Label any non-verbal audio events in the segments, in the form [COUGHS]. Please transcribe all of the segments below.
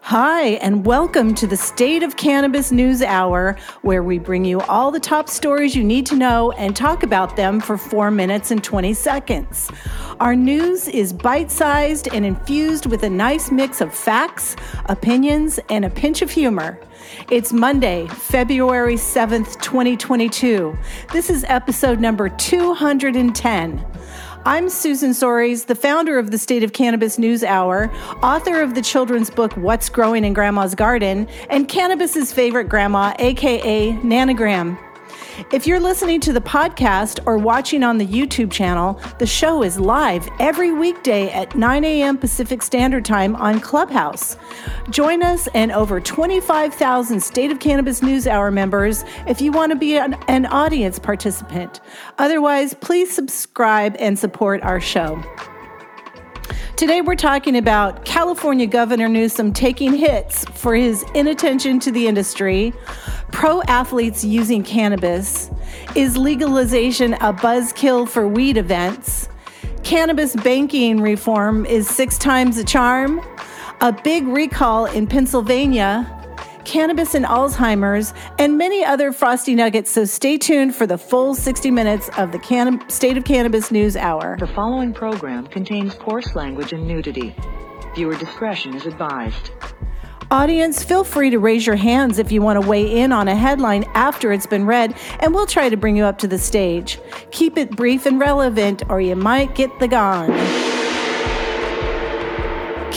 Hi, and welcome to the State of Cannabis News Hour, where we bring you all the top stories you need to know and talk about them for four minutes and 20 seconds. Our news is bite sized and infused with a nice mix of facts, opinions, and a pinch of humor. It's Monday, February 7th, 2022. This is episode number 210. I'm Susan Soares, the founder of the State of Cannabis News Hour, author of the children's book What's Growing in Grandma's Garden, and cannabis's favorite grandma, aka Nanogram. If you're listening to the podcast or watching on the YouTube channel, the show is live every weekday at 9 a.m. Pacific Standard Time on Clubhouse. Join us and over 25,000 State of Cannabis News Hour members if you want to be an, an audience participant. Otherwise, please subscribe and support our show. Today, we're talking about California Governor Newsom taking hits for his inattention to the industry, pro athletes using cannabis, is legalization a buzzkill for weed events, cannabis banking reform is six times a charm, a big recall in Pennsylvania, cannabis and Alzheimer's, and many other frosty nuggets. So stay tuned for the full 60 minutes of the Can- State of Cannabis News Hour. The following program contains coarse language and nudity. Viewer discretion is advised. Audience, feel free to raise your hands if you want to weigh in on a headline after it's been read, and we'll try to bring you up to the stage. Keep it brief and relevant, or you might get the gong.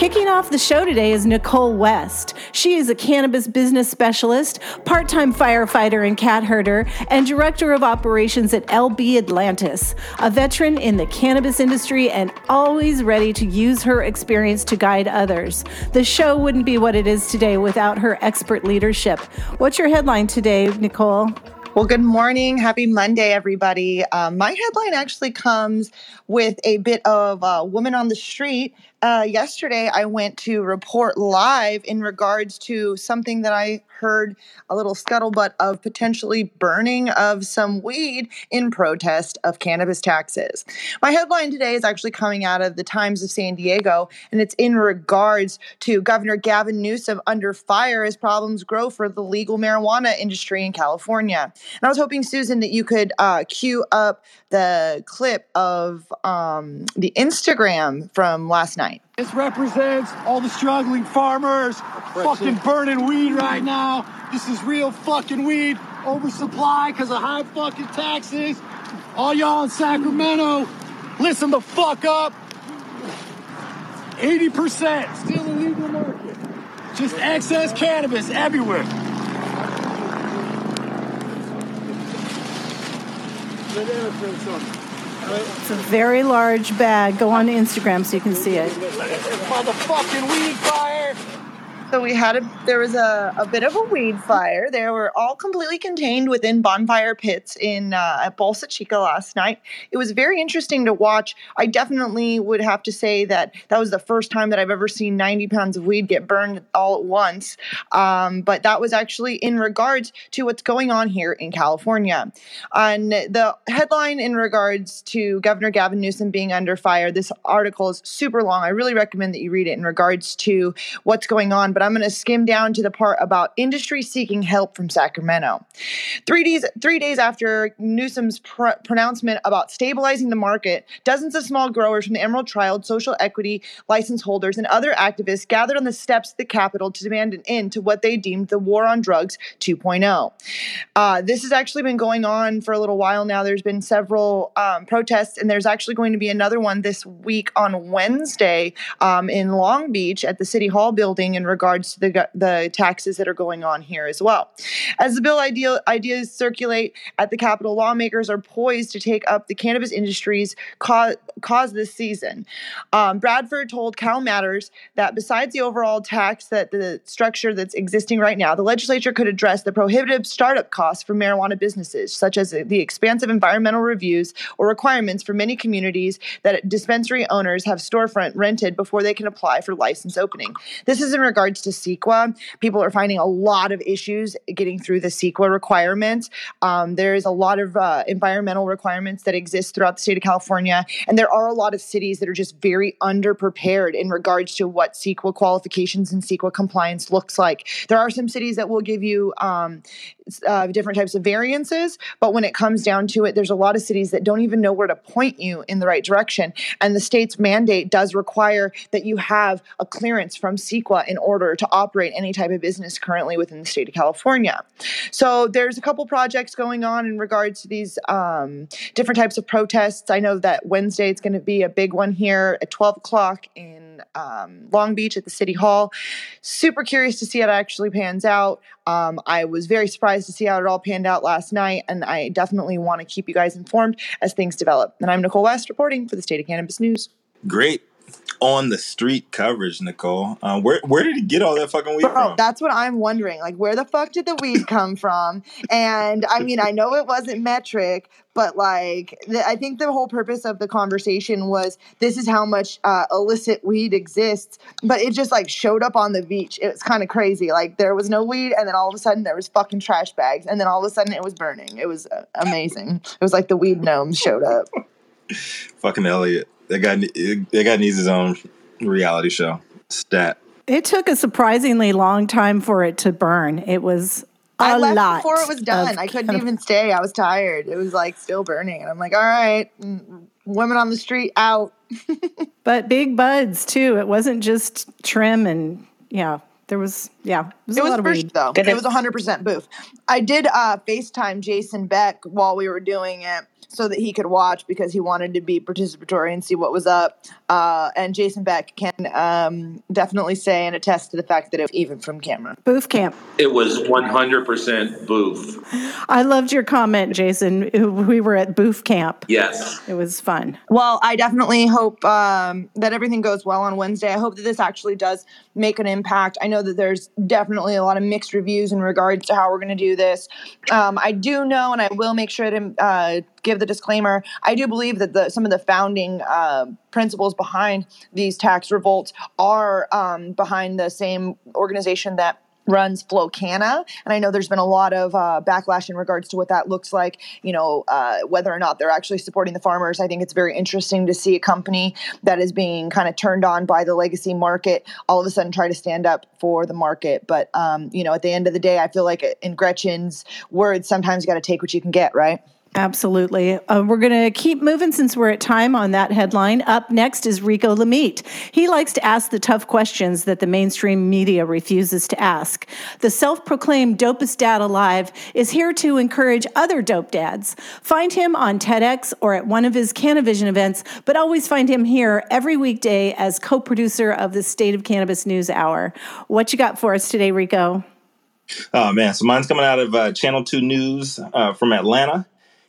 Kicking off the show today is Nichole West. She is a cannabis business specialist, part time firefighter and cat herder, and director of operations at LB Atlantis, a veteran in the cannabis industry and always ready to use her experience to guide others. The show wouldn't be what it is today without her expert leadership. What's your headline today, Nichole? Well, good morning. Happy Monday, everybody. Um, my headline actually comes with a bit of uh, woman on the street. Uh, yesterday, I went to report live in regards to something that I heard a little scuttlebutt of potentially burning of some weed in protest of cannabis taxes. My headline today is actually coming out of the Times of San Diego, and it's in regards to Governor Gavin Newsom under fire as problems grow for the legal marijuana industry in California. And I was hoping, Susan, that you could uh, cue up the clip of um, the Instagram from last night. This represents all the struggling farmers fucking burning weed right now. This is real fucking weed oversupply because of high fucking taxes. All y'all in Sacramento, listen the fuck up. 80% still illegal market. Just excess cannabis everywhere. It's a very large bag. Go on to Instagram so you can see it. Motherfucking weed. So we had a there was a, a bit of a weed fire. They were all completely contained within bonfire pits in uh, at Bolsa Chica last night. It was very interesting to watch. I definitely would have to say that that was the first time that I've ever seen 90 pounds of weed get burned all at once. Um, but that was actually in regards to what's going on here in California. And the headline in regards to Governor Gavin Newsom being under fire. This article is super long. I really recommend that you read it in regards to what's going on. But I'm going to skim down to the part about industry seeking help from Sacramento. Three days, three days after Newsom's pr- pronouncement about stabilizing the market, dozens of small growers from the Emerald Triangle, social equity license holders, and other activists gathered on the steps of the Capitol to demand an end to what they deemed the war on drugs 2.0. Uh, this has actually been going on for a little while now. There's been several um, protests, and there's actually going to be another one this week on Wednesday um, in Long Beach at the City Hall building in regards regards to the the taxes that are going on here as well. As the bill idea, ideas circulate at the Capitol, lawmakers are poised to take up the cannabis industry's cause, cause this season. Um, Bradford told Cal Matters that besides the overall tax that the structure that's existing right now, the legislature could address the prohibitive startup costs for marijuana businesses, such as the expansive environmental reviews or requirements for many communities that dispensary owners have storefront rented before they can apply for license opening. This is in regards to CEQA. People are finding a lot of issues getting through the CEQA requirements. Um, there's a lot of uh, environmental requirements that exist throughout the state of California, and there are a lot of cities that are just very underprepared in regards to what CEQA qualifications and CEQA compliance looks like. There are some cities that will give you um, uh, different types of variances, but when it comes down to it, there's a lot of cities that don't even know where to point you in the right direction. And the state's mandate does require that you have a clearance from CEQA in order to operate any type of business currently within the state of California. So there's a couple projects going on in regards to these um, different types of protests. I know that Wednesday it's going to be a big one here at 12 o'clock in um, Long Beach at the City Hall. Super curious to see how it actually pans out. Um, I was very surprised to see how it all panned out last night, and I definitely want to keep you guys informed as things develop. And I'm Nichole West reporting for the State of Cannabis News. Great on the street coverage, Nichole. Uh, where where did he get all that fucking weed Bro, from? that's what I'm wondering. Like, where the fuck did the weed come from? And I mean, I know it wasn't metric, but like, the, I think the whole purpose of the conversation was this is how much uh, illicit weed exists. But it just like showed up on the beach. It was kind of crazy. Like, there was no weed, and then all of a sudden there was fucking trash bags, and then all of a sudden it was burning. It was uh, amazing. It was like the weed gnomes showed up. [LAUGHS] fucking Elliot. That guy, that guy needs his own reality show. Stat. It took a surprisingly long time for it to burn. It was a I left lot before it was done. I couldn't even stay. I was tired. It was like still burning, and I'm like, all right, mm, women on the street out. [LAUGHS] But big buds too. It wasn't just trim and yeah. There was yeah. It was It a was lot of for weed. though. It was 100% boof. I did uh, FaceTime Jason Beck while we were doing it so that he could watch because he wanted to be participatory and see what was up. Uh, and Jason Beck can um, definitely say and attest to the fact that it was even from camera. Boof camp. It was 100% boof. I loved your comment, Jason. We were at boof camp. Yes. It was fun. Well, I definitely hope um, that everything goes well on Wednesday. I hope that this actually does make an impact. I know that there's definitely a lot of mixed reviews in regards to how we're going to do this. Um, I do know, and I will make sure to uh, give the disclaimer. I do believe that the, some of the founding uh, principles behind these tax revolts are um, behind the same organization that runs Flocana, and I know there's been a lot of uh, backlash in regards to what that looks like. You know, uh, whether or not they're actually supporting the farmers. I think it's very interesting to see a company that is being kind of turned on by the legacy market all of a sudden try to stand up for the market. But um, you know, at the end of the day, I feel like in Gretchen's words, sometimes you got to take what you can get, right? Absolutely. Uh, we're going to keep moving since we're at time on that headline. Up next is Rico Lamitte. He likes to ask the tough questions that the mainstream media refuses to ask. The self proclaimed dopest dad alive is here to encourage other dope dads. Find him on TEDx or at one of his Canavision events, but always find him here every weekday as co producer of the State of Cannabis News Hour. What you got for us today, Rico? Oh man, so mine's coming out of uh, Channel Two News uh, from Atlanta.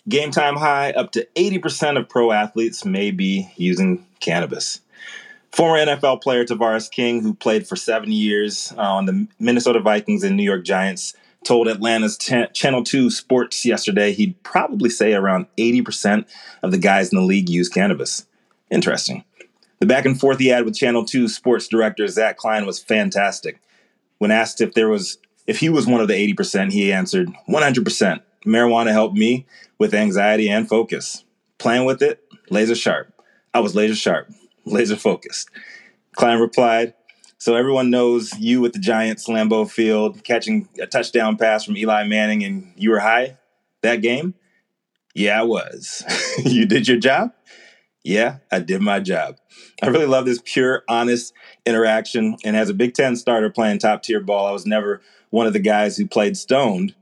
Game time high, up to 80% of pro athletes may be using cannabis. Former NFL player Tavarres King, who played for seven years uh, on the Minnesota Vikings and New York Giants, told Atlanta's Ch- Channel 2 Sports yesterday he'd probably say around 80% of the guys in the league use cannabis. Interesting. The back and forth he had with Channel 2 Sports director Zach Klein was fantastic. When asked if there was if he was one of the 80%, he answered 100%. Marijuana helped me with anxiety and focus. Playing with it, laser sharp. I was laser sharp, laser focused. Klein replied, So everyone knows you with the Giants Lambeau Field catching a touchdown pass from Eli Manning and you were high that game? Yeah, I was. [LAUGHS] you did your job? Yeah, I did my job. I really love this pure, honest interaction. And as a Big Ten starter playing top tier ball, I was never one of the guys who played stoned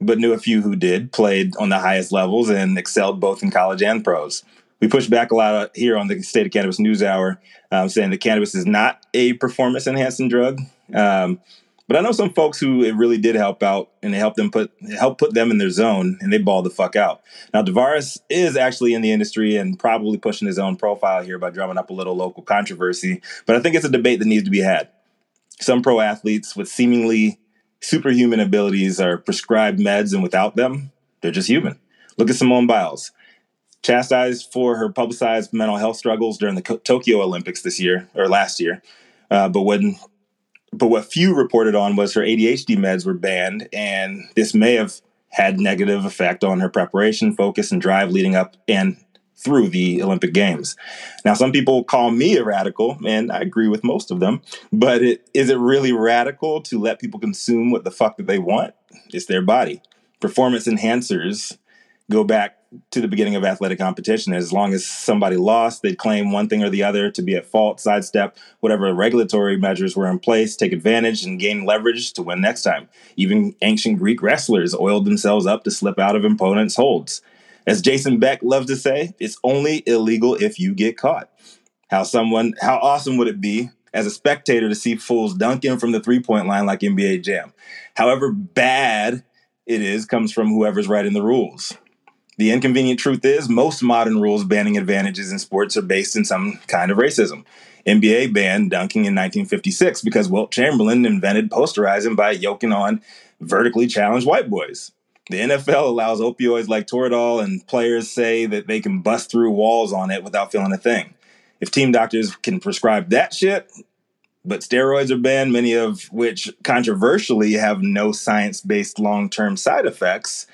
but knew a few who did, played on the highest levels, and excelled both in college and pros. We push back a lot here on the State of Cannabis News Hour, um, saying that cannabis is not a performance enhancing drug. Um, but I know some folks who it really did help out, and it helped them put help put them in their zone, and they balled the fuck out. Now Tavarres is actually in the industry and probably pushing his own profile here by drumming up a little local controversy. But I think it's a debate that needs to be had. Some pro athletes with seemingly superhuman abilities are prescribed meds, and without them, they're just human. Look at Simone Biles, chastised for her publicized mental health struggles during the Tokyo Olympics this year or last year. Uh, but when but what few reported on was her ADHD meds were banned, and this may have had negative effect on her preparation, focus, and drive leading up and through the Olympic Games. Now, some people call me a radical, and I agree with most of them. But it, is it really radical to let people consume what the fuck that they want? It's their body. Performance enhancers go back to the beginning of athletic competition. As long as somebody lost, they'd claim one thing or the other to be at fault, sidestep whatever regulatory measures were in place, take advantage, and gain leverage to win next time. Even ancient Greek wrestlers oiled themselves up to slip out of opponents' holds. As Jason Beck loves to say, it's only illegal if you get caught. How someone, how awesome would it be as a spectator to see fools dunking from the three point line like NBA Jam? However bad it is, comes from whoever's writing the rules. The inconvenient truth is, most modern rules banning advantages in sports are based in some kind of racism. NBA banned dunking in 1956 because Wilt Chamberlain invented posterizing by yoking on vertically challenged white boys. The NFL allows opioids like Toradol, and players say that they can bust through walls on it without feeling a thing. If team doctors can prescribe that shit, but steroids are banned, many of which controversially have no science based long term side effects,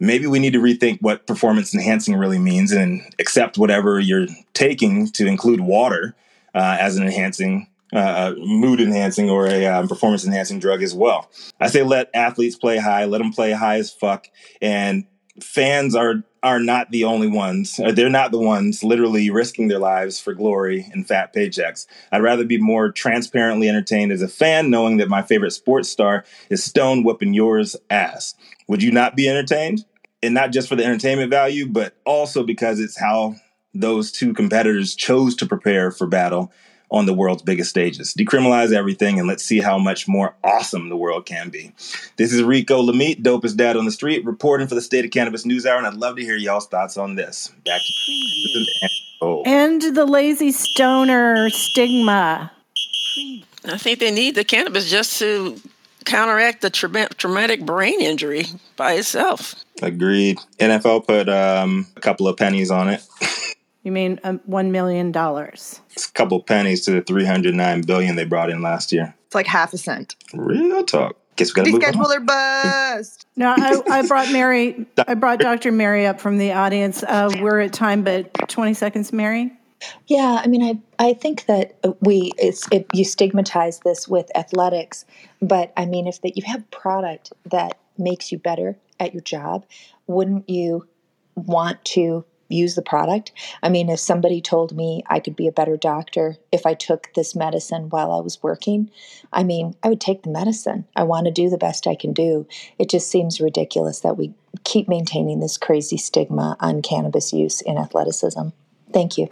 maybe we need to rethink what performance enhancing really means and accept whatever you're taking to include water uh, as an enhancing uh, mood enhancing or a um, performance enhancing drug as well. I say let athletes play high, let them play high as fuck, and fans are are not the only ones. Uh, they're not the ones literally risking their lives for glory and fat paychecks. I'd rather be more transparently entertained as a fan, knowing that my favorite sports star is stone whooping yours ass. Would you not be entertained? and not just for the entertainment value, but also because it's how those two competitors chose to prepare for battle on the world's biggest stages. Decriminalize everything and let's see how much more awesome the world can be. This is Rico Lamitte, dopest dad on the street, reporting for the State of Cannabis News Hour, and I'd love to hear y'all's thoughts on this. Back to oh. And the lazy stoner stigma. I think they need the cannabis just to counteract the tra- traumatic brain injury by itself. Agreed. NFL put um, a couple of pennies on it. [LAUGHS] You mean um, one million dollars? It's a couple pennies to the three hundred nine billion they brought in last year. It's like half a cent. Real talk. Guess we got to move on. Scheduler bust. no, I, I [LAUGHS] brought Mary. I brought Dr. Mary up from the audience. Uh, we're at time, but twenty seconds, Mary. Yeah, I mean, I I think that we it's it, you stigmatize this with athletics, but I mean, if that you have product that makes you better at your job, wouldn't you want to use the product? I mean, if somebody told me I could be a better doctor if I took this medicine while I was working, I mean, I would take the medicine. I want to do the best I can do. It just seems ridiculous that we keep maintaining this crazy stigma on cannabis use in athleticism. Thank you,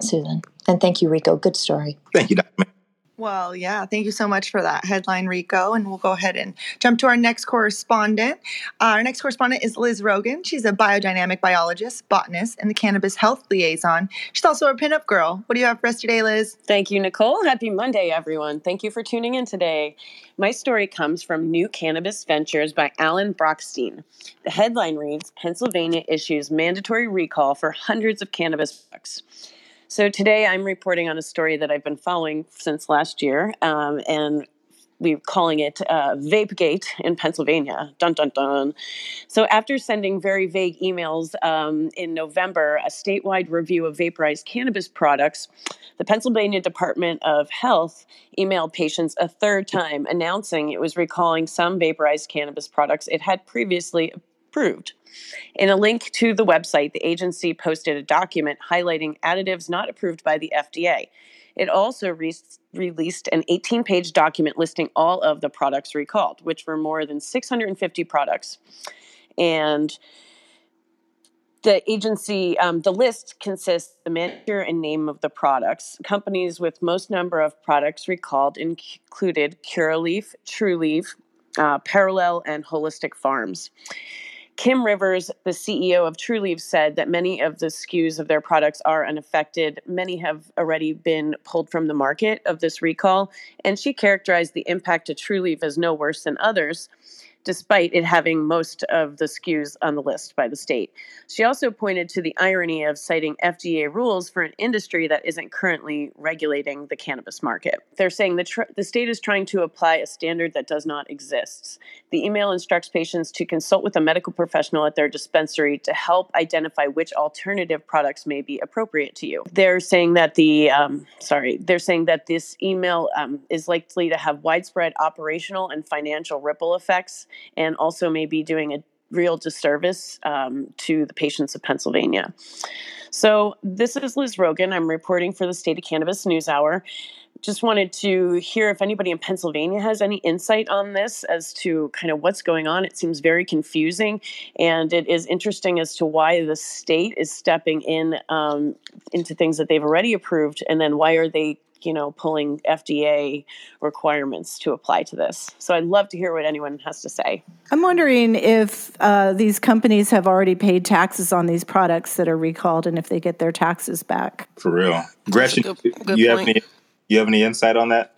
Susan. And thank you, Rico. Good story. Thank you, Dr. Well, yeah, thank you so much for that headline, Rico. And we'll go ahead and jump to our next correspondent. Uh, our next correspondent is Liz Rogan. She's a biodynamic biologist, botanist, and the cannabis health liaison. She's also a pinup girl. What do you have for us today, Liz? Thank you, Nichole. Happy Monday, everyone. Thank you for tuning in today. My story comes from New Cannabis Ventures by Alan Brochstein. The headline reads Pennsylvania issues mandatory recall for hundreds of cannabis products. So today I'm reporting on a story that I've been following since last year, um, and we're calling it uh, Vapegate in Pennsylvania. Dun dun dun. So, after sending very vague emails um, in November, a statewide review of vaporized cannabis products, the Pennsylvania Department of Health emailed patients a third time announcing it was recalling some vaporized cannabis products it had previously approved. In a link to the website, the agency posted a document highlighting additives not approved by the FDA. It also re- released an 18 page document listing all of the products recalled, which were more than 650 products. And the agency, um, the list consists the manager and name of the products. Companies with most number of products recalled included Curaleaf, Trulieve, uh, Parallel, and Holistic Farms. Kim Rivers, the CEO of Trulieve, said that many of the SKUs of their products are unaffected. Many have already been pulled from the market of this recall, and she characterized the impact to Trulieve as no worse than others despite it having most of the SKUs on the list by the state. She also pointed to the irony of citing FDA rules for an industry that isn't currently regulating the cannabis market. They're saying the, tr- the state is trying to apply a standard that does not exist. The email instructs patients to consult with a medical professional at their dispensary to help identify which alternative products may be appropriate to you. They're saying that the, um, sorry, they're saying that this email um, is likely to have widespread operational and financial ripple effects and also maybe doing a real disservice um, to the patients of Pennsylvania. So, this is Liz Rogan. I'm reporting for the State of Cannabis News Hour. Just wanted to hear if anybody in Pennsylvania has any insight on this as to kind of what's going on. It seems very confusing, and it is interesting as to why the state is stepping in um, into things that they've already approved, and then why are they you know, pulling FDA requirements to apply to this. So I'd love to hear what anyone has to say. I'm wondering if uh, these companies have already paid taxes on these products that are recalled and if they get their taxes back. For real. Gretchen, good, good you, have any, you have any insight on that?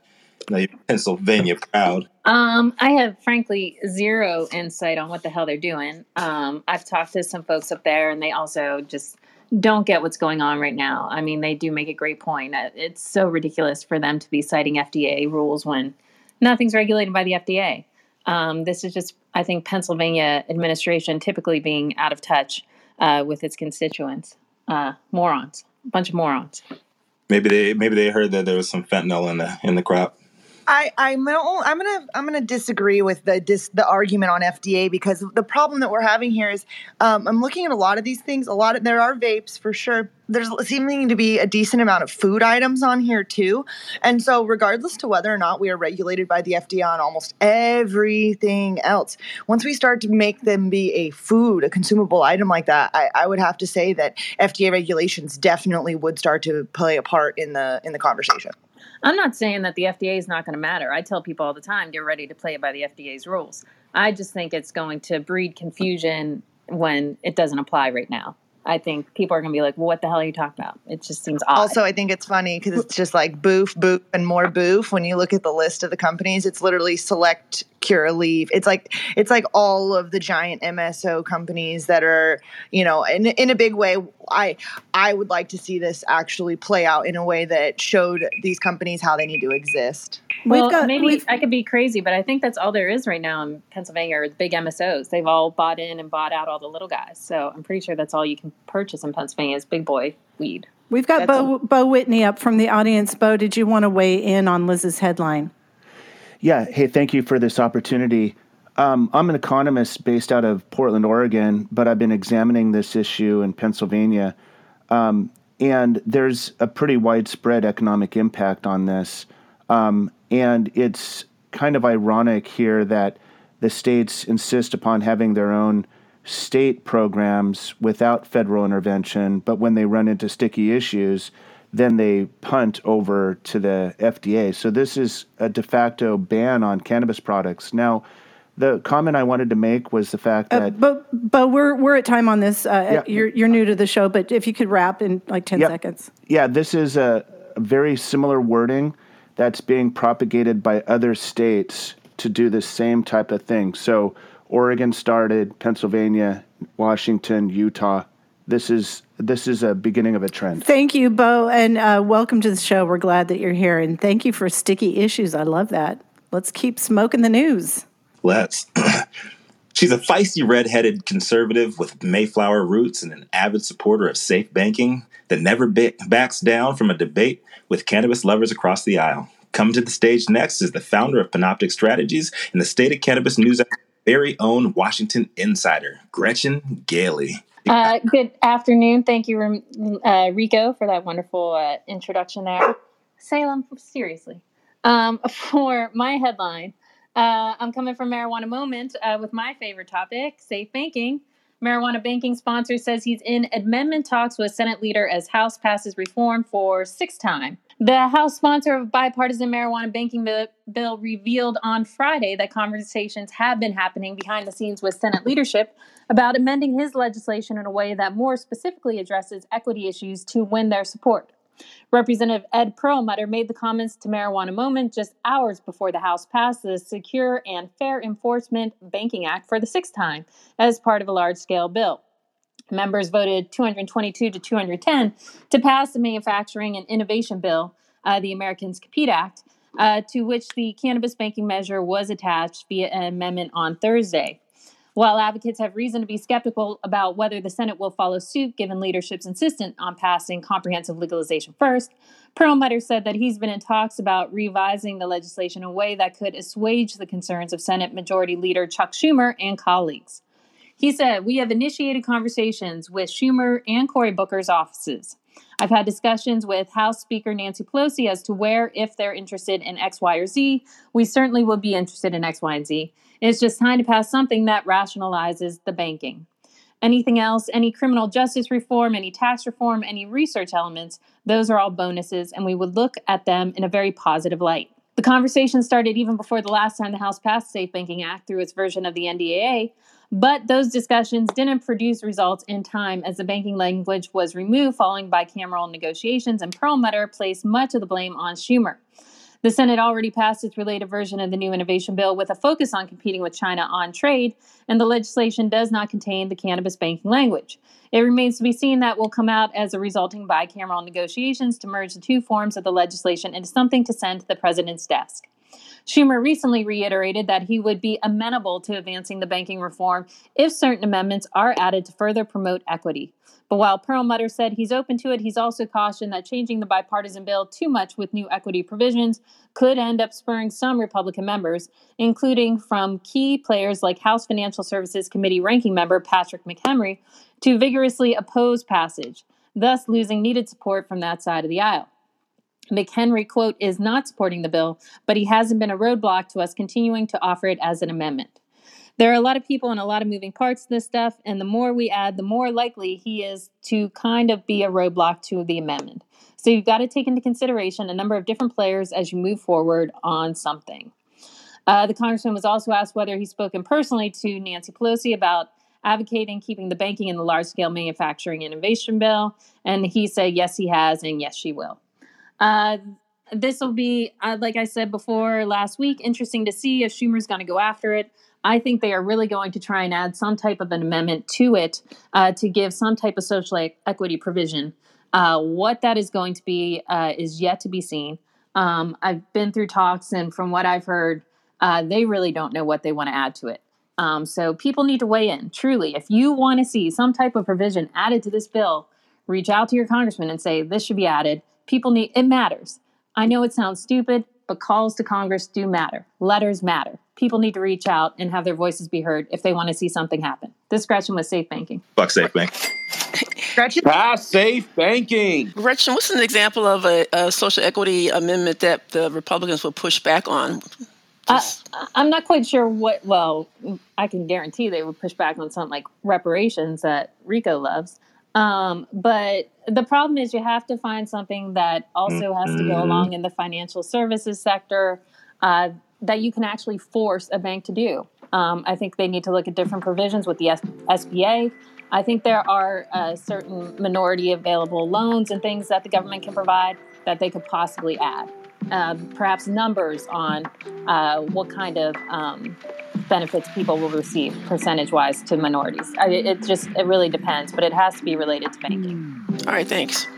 No, you're Pennsylvania proud. Um, I have frankly zero insight on what the hell they're doing. Um, I've talked to some folks up there, and they also just don't get what's going on right now. I mean, they do make a great point. Uh, it's so ridiculous for them to be citing FDA rules when nothing's regulated by the FDA. Um, this is just, I think, Pennsylvania administration typically being out of touch uh, with its constituents. Uh, morons, bunch of morons. Maybe they maybe they heard that there was some fentanyl in the in the crop. I, I'm I'm gonna I'm gonna disagree with the dis, the argument on FDA because the problem that we're having here is um, I'm looking at a lot of these things. A lot of there are vapes for sure. There's seeming to be a decent amount of food items on here too, and so regardless to whether or not we are regulated by the FDA on almost everything else, once we start to make them be a food, a consumable item like that, I, I would have to say that FDA regulations definitely would start to play a part in the in the conversation. I'm not saying that the FDA is not going to matter. I tell people all the time, get ready to play it by the FDA's rules. I just think it's going to breed confusion when it doesn't apply right now. I think people are going to be like, well, what the hell are you talking about? It just seems odd. Also, I think it's funny because it's just like boof, boof, and more boof. When you look at the list of the companies, it's literally select, Curaleaf. It's like it's like all of the giant MSO companies that are, you know, in in a big way. I I would like to see this actually play out in a way that showed these companies how they need to exist. Well, got, maybe I could be crazy, but I think that's all there is right now in Pennsylvania are the big MSOs. They've all bought in and bought out all the little guys. So I'm pretty sure that's all you can purchase in Pennsylvania is big boy weed. We've got Beau, Beau Whitney up from the audience. Beau, did you want to weigh in on Liz's headline? Yeah. Hey, thank you for this opportunity. Um, I'm an economist based out of Portland, Oregon, but I've been examining this issue in Pennsylvania. Um, and there's a pretty widespread economic impact on this. Um, and it's kind of ironic here that the states insist upon having their own state programs without federal intervention, but when they run into sticky issues, then they punt over to the FDA. So this is a de facto ban on cannabis products. Now, the comment I wanted to make was the fact uh, that, uh, but but we're we're at time on this. Uh, yeah. You're you're new to the show, but if you could wrap in like ten yeah. seconds. Yeah, this is a very similar wording that's being propagated by other states to do the same type of thing. So Oregon started, Pennsylvania, Washington, Utah. This is this is a beginning of a trend. Thank you, Beau, and uh, welcome to the show. We're glad that you're here, and thank you for sticky issues. I love that. Let's keep smoking the news. Let's. [COUGHS] She's a feisty redheaded conservative with Mayflower roots and an avid supporter of safe banking that never ba- backs down from a debate with cannabis lovers across the aisle. Coming to the stage next is the founder of Panoptic Strategies and the State of Cannabis News very own Washington insider, Gretchen Gailey. Uh, good afternoon. Thank you, uh, Rico, for that wonderful uh, introduction there. Salem, seriously. Um, [LAUGHS] for my headline, uh, I'm coming from Marijuana Moment uh, with my favorite topic, safe banking. Marijuana banking sponsor says he's in amendment talks with Senate leader as House passes reform for sixth time. The House sponsor of bipartisan marijuana banking bill, bill revealed on Friday that conversations have been happening behind the scenes with Senate leadership about amending his legislation in a way that more specifically addresses equity issues to win their support. Representative Ed Perlmutter made the comments to Marijuana Moment just hours before the House passed the Secure and Fair Enforcement Banking Act for the sixth time as part of a large scale bill. Members voted 222 to 210 to pass the Manufacturing and Innovation Bill, uh, the Americans Compete Act, uh, to which the cannabis banking measure was attached via an amendment on Thursday. While advocates have reason to be skeptical about whether the Senate will follow suit, given leadership's insistence on passing comprehensive legalization first, Perlmutter said that he's been in talks about revising the legislation in a way that could assuage the concerns of Senate Majority Leader Chuck Schumer and colleagues. He said, We have initiated conversations with Schumer and Cory Booker's offices. I've had discussions with House Speaker Nancy Pelosi as to where, if they're interested in X, Y, or Z, we certainly would be interested in X, Y, and Z. It's just time to pass something that rationalizes the banking. Anything else, any criminal justice reform, any tax reform, any research elements, those are all bonuses, and we would look at them in a very positive light. The conversation started even before the last time the House passed Safe Banking Act through its version of the NDAA, but those discussions didn't produce results in time as the banking language was removed following bicameral negotiations, and Perlmutter placed much of the blame on Schumer. The Senate already passed its related version of the new innovation bill with a focus on competing with China on trade, and the legislation does not contain the cannabis banking language. It remains to be seen that will come out as a resulting bicameral negotiations to merge the two forms of the legislation into something to send to the president's desk. Schumer recently reiterated that he would be amenable to advancing the banking reform if certain amendments are added to further promote equity. But while Perlmutter said he's open to it, he's also cautioned that changing the bipartisan bill too much with new equity provisions could end up spurring some Republican members, including from key players like House Financial Services Committee ranking member Patrick McHenry, to vigorously oppose passage, thus losing needed support from that side of the aisle. McHenry, quote, is not supporting the bill, but he hasn't been a roadblock to us continuing to offer it as an amendment. There are a lot of people and a lot of moving parts to this stuff, and the more we add, the more likely he is to kind of be a roadblock to the amendment. So you've got to take into consideration a number of different players as you move forward on something. Uh, the congressman was also asked whether he's spoken personally to Nancy Pelosi about advocating keeping the banking and the large scale manufacturing innovation bill, and he said yes, he has, and yes, she will. Uh, this will be, uh, like I said before last week, interesting to see if Schumer's going to go after it. I think they are really going to try and add some type of an amendment to it uh, to give some type of social equity provision. Uh, what that is going to be uh, is yet to be seen. Um, I've been through talks, and from what I've heard, uh, they really don't know what they want to add to it. Um, so people need to weigh in. Truly, if you want to see some type of provision added to this bill, reach out to your congressman and say this should be added people need it matters. I know it sounds stupid, but calls to Congress do matter. Letters matter. People need to reach out and have their voices be heard if they want to see something happen. This Gretchen was safe banking. Fuck safe bank. Gretchen? Pass safe banking. Gretchen, what's an example of a, a social equity amendment that the Republicans will push back on? Uh, I'm not quite sure what. Well, I can guarantee they would push back on something like reparations that Rico loves. Um, but the problem is you have to find something that also has to go Mm-hmm. along in the financial services sector uh, that you can actually force a bank to do. Um, I think they need to look at different provisions with the S- SBA. I think there are uh, certain minority available loans and things that the government can provide that they could possibly add. Um, perhaps numbers on uh, what kind of um, benefits people will receive percentage wise to minorities. I, it just it really depends, but it has to be related to banking. All right, thanks.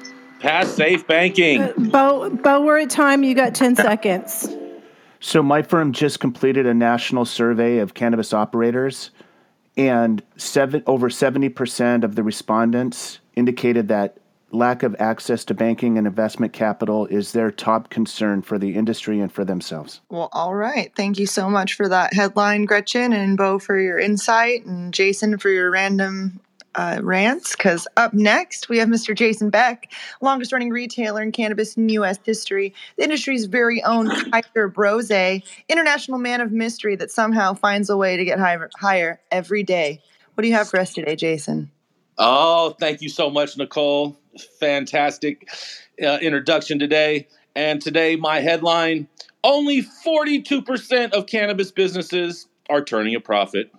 Pass safe banking. Beau, Beau, we're at time. You got 10 seconds. So my firm just completed a national survey of cannabis operators, and seven over seventy percent of the respondents indicated that lack of access to banking and investment capital is their top concern for the industry and for themselves. Well, all right. Thank you so much for that headline, Gretchen, and Beau for your insight, and Jason for your random uh, rants. Because up next, we have Mr. Jason Beck, longest running retailer in cannabis in U.S. history, the industry's very own Kaiser Brose, international man of mystery that somehow finds a way to get higher, higher every day. What do you have for us today, Jason? Oh, thank you so much, Nichole. Fantastic uh, introduction today. And today, my headline only 42% of cannabis businesses are turning a profit,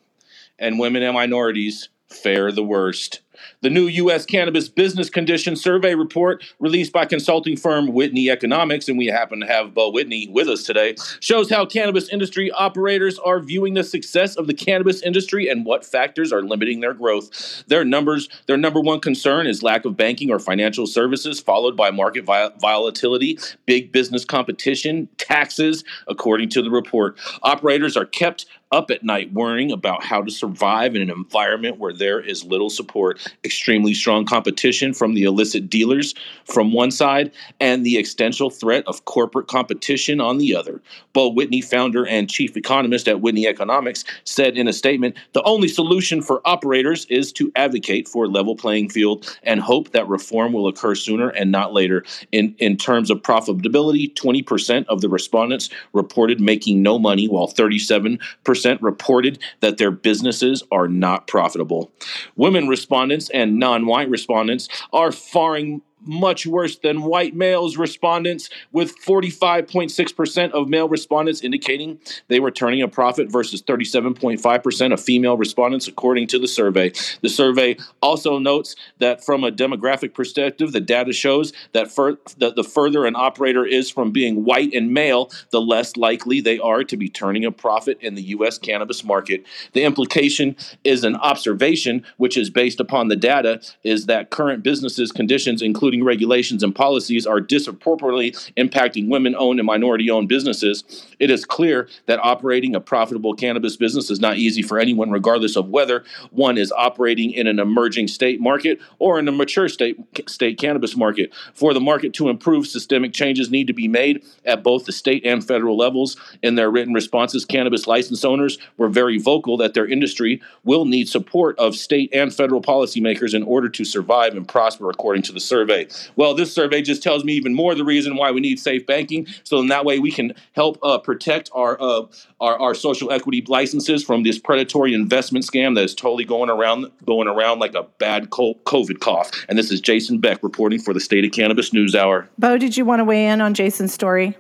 and women and minorities fare the worst. The new U.S. Cannabis Business Conditions Survey report, released by consulting firm Whitney Economics, and we happen to have Beau Whitney with us today, shows how cannabis industry operators are viewing the success of the cannabis industry and what factors are limiting their growth. Their numbers, their number one concern is lack of banking or financial services, followed by market volatility, big business competition, taxes, according to the report. Operators are kept up at night worrying about how to survive in an environment where there is little support, extremely strong competition from the illicit dealers from one side, and the existential threat of corporate competition on the other. Beau Whitney, founder and chief economist at Whitney Economics, said in a statement The only solution for operators is to advocate for a level playing field and hope that reform will occur sooner and not later. In, in terms of profitability, 20% of the respondents reported making no money, while 37% reported that their businesses are not profitable. Women respondents and non white respondents are faring much worse than white males respondents, with 45.6% of male respondents indicating they were turning a profit versus 37.5% of female respondents, according to the survey. The survey also notes that from a demographic perspective, the data shows that, fur- that the further an operator is from being white and male, the less likely they are to be turning a profit in the U.S. cannabis market. The implication is an observation, which is based upon the data, is that current businesses conditions, include including regulations and policies, are disproportionately impacting women owned and minority owned businesses, it is clear that operating a profitable cannabis business is not easy for anyone, regardless of whether one is operating in an emerging state market or in a mature state, state cannabis market. For the market to improve, systemic changes need to be made at both the state and federal levels. In their written responses, cannabis license owners were very vocal that their industry will need support of state and federal policymakers in order to survive and prosper, according to the survey survey. Well, this survey just tells me even more the reason why we need safe banking. So in that way, we can help uh, protect our, uh, our our social equity licenses from this predatory investment scam that is totally going around going around like a bad COVID cough. And this is Jason Beck reporting for the State of Cannabis News Hour. Beau, did you want to weigh in on Jason's story?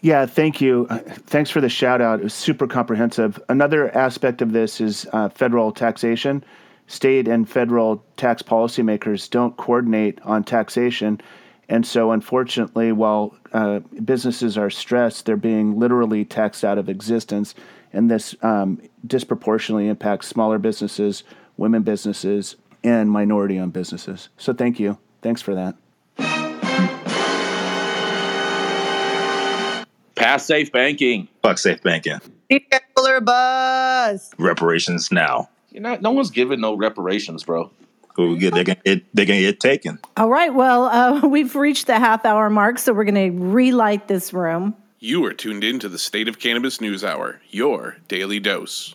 Yeah, thank you. Uh, thanks for the shout out. It was super comprehensive. Another aspect of this is uh, federal taxation state and federal tax policymakers don't coordinate on taxation. And so, unfortunately, while uh, businesses are stressed, they're being literally taxed out of existence. And this um, disproportionately impacts smaller businesses, women businesses, and minority owned businesses. So, thank you. Thanks for that. Pass safe banking. Fuck safe banking. Buzz. Reparations now. You're not. No one's giving no reparations, bro. Who get they gonna get they gonna get taken. All right. Well, uh, [LAUGHS] we've reached the half hour mark, so we're going to relight this room. You are tuned in to the State of Cannabis News Hour, your daily dose.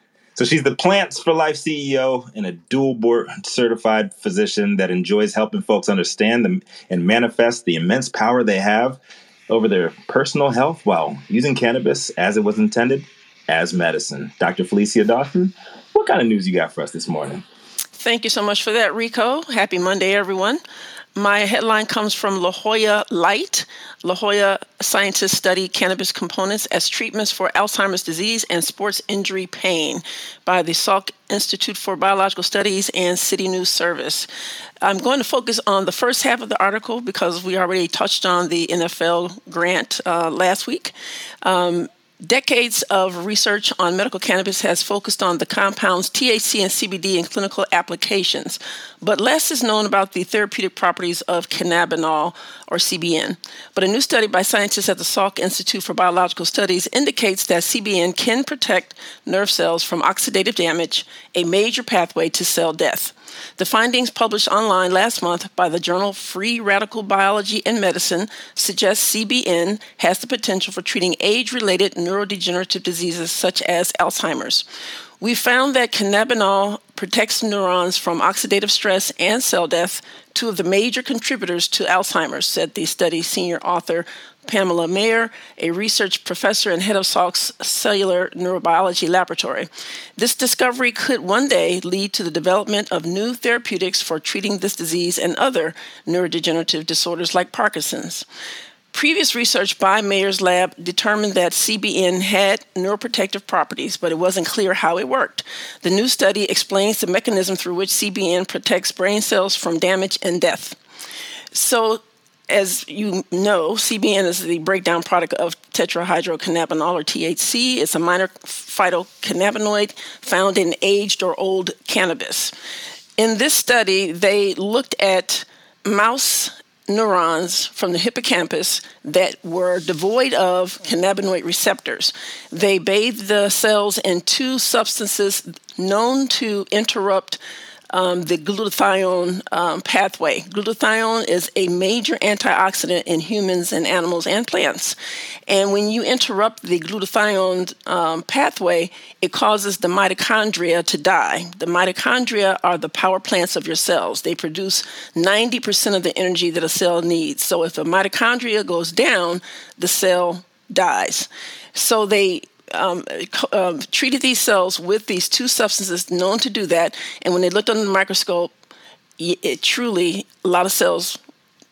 So she's the Plants for Life CEO and a dual board certified physician that enjoys helping folks understand them and manifest the immense power they have over their personal health while using cannabis as it was intended as medicine. Dr. Felecia Dawson, what kind of news you got for us this morning? Thank you so much for that, Rico. Happy Monday, everyone. My headline comes from La Jolla Light. La Jolla scientists study cannabis components as treatments for Alzheimer's disease and sports injury pain by the Salk Institute for Biological Studies and City News Service. I'm going to focus on the first half of the article because we already touched on the NFL grant uh, last week. Um, Decades of research on medical cannabis has focused on the compounds THC and CBD in clinical applications, but less is known about the therapeutic properties of cannabinol or CBN. But a new study by scientists at the Salk Institute for Biological Studies indicates that CBN can protect nerve cells from oxidative damage, a major pathway to cell death. The findings published online last month by the journal Free Radical Biology and Medicine suggest CBN has the potential for treating age related neurodegenerative diseases such as Alzheimer's. We found that cannabinol protects neurons from oxidative stress and cell death, two of the major contributors to Alzheimer's, said the study's senior author Pamela Maher, a research professor and head of Salk's Cellular Neurobiology Laboratory. This discovery could one day lead to the development of new therapeutics for treating this disease and other neurodegenerative disorders like Parkinson's. Previous research by Maher's lab determined that CBN had neuroprotective properties, but it wasn't clear how it worked. The new study explains the mechanism through which CBN protects brain cells from damage and death. So, as you know, CBN is the breakdown product of tetrahydrocannabinol or THC. It's a minor phytocannabinoid found in aged or old cannabis. In this study, they looked at mouse neurons from the hippocampus that were devoid of cannabinoid receptors. They bathed the cells in two substances known to interrupt um, the glutathione um, pathway. Glutathione is a major antioxidant in humans and animals and plants. And when you interrupt the glutathione um, pathway, it causes the mitochondria to die. The mitochondria are the power plants of your cells. They produce 90% of the energy that a cell needs. So if a mitochondria goes down, the cell dies. So they um, uh, treated these cells with these two substances known to do that, and when they looked under the microscope, it truly a lot of cells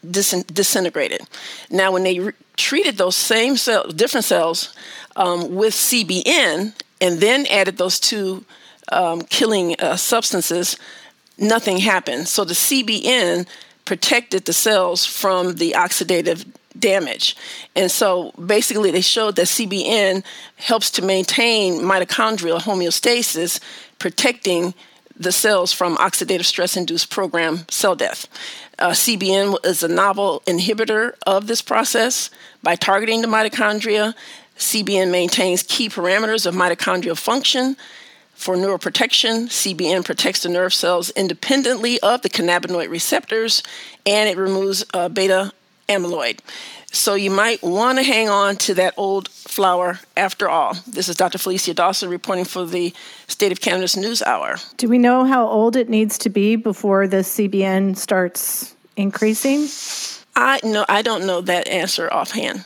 dis- disintegrated. Now, when they re- treated those same cells, different cells, um, with CBN, and then added those two um, killing uh, substances, nothing happened. So the CBN protected the cells from the oxidative damage. And so basically, they showed that CBN helps to maintain mitochondrial homeostasis, protecting the cells from oxidative stress induced program cell death. Uh, CBN is a novel inhibitor of this process. By targeting the mitochondria, CBN maintains key parameters of mitochondrial function. For neuroprotection, CBN protects the nerve cells independently of the cannabinoid receptors and it removes uh, beta amyloid. So you might want to hang on to that old flower after all. This is Dr. Felecia Dawson reporting for the State of Cannabis News Hour. Do we know how old it needs to be before the CBN starts increasing? I no, I don't know that answer offhand.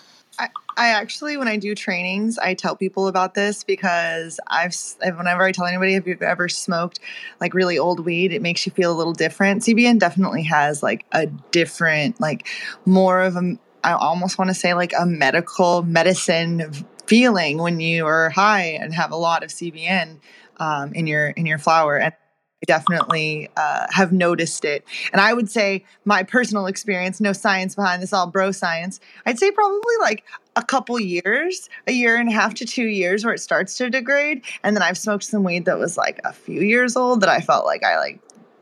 I, actually, when I do trainings, I tell people about this because I've, whenever I tell anybody if you've ever smoked like really old weed, it makes you feel a little different. CBN definitely has like a different, like more of a, I almost want to say like a medical medicine feeling when you are high and have a lot of CBN um, in your in your flower. And I definitely uh, have noticed it. And I would say my personal experience, no science behind this, all bro science. I'd say probably like a couple years, a year and a half to two years, where it starts to degrade. And then I've smoked some weed that was like a few years old that I felt like I like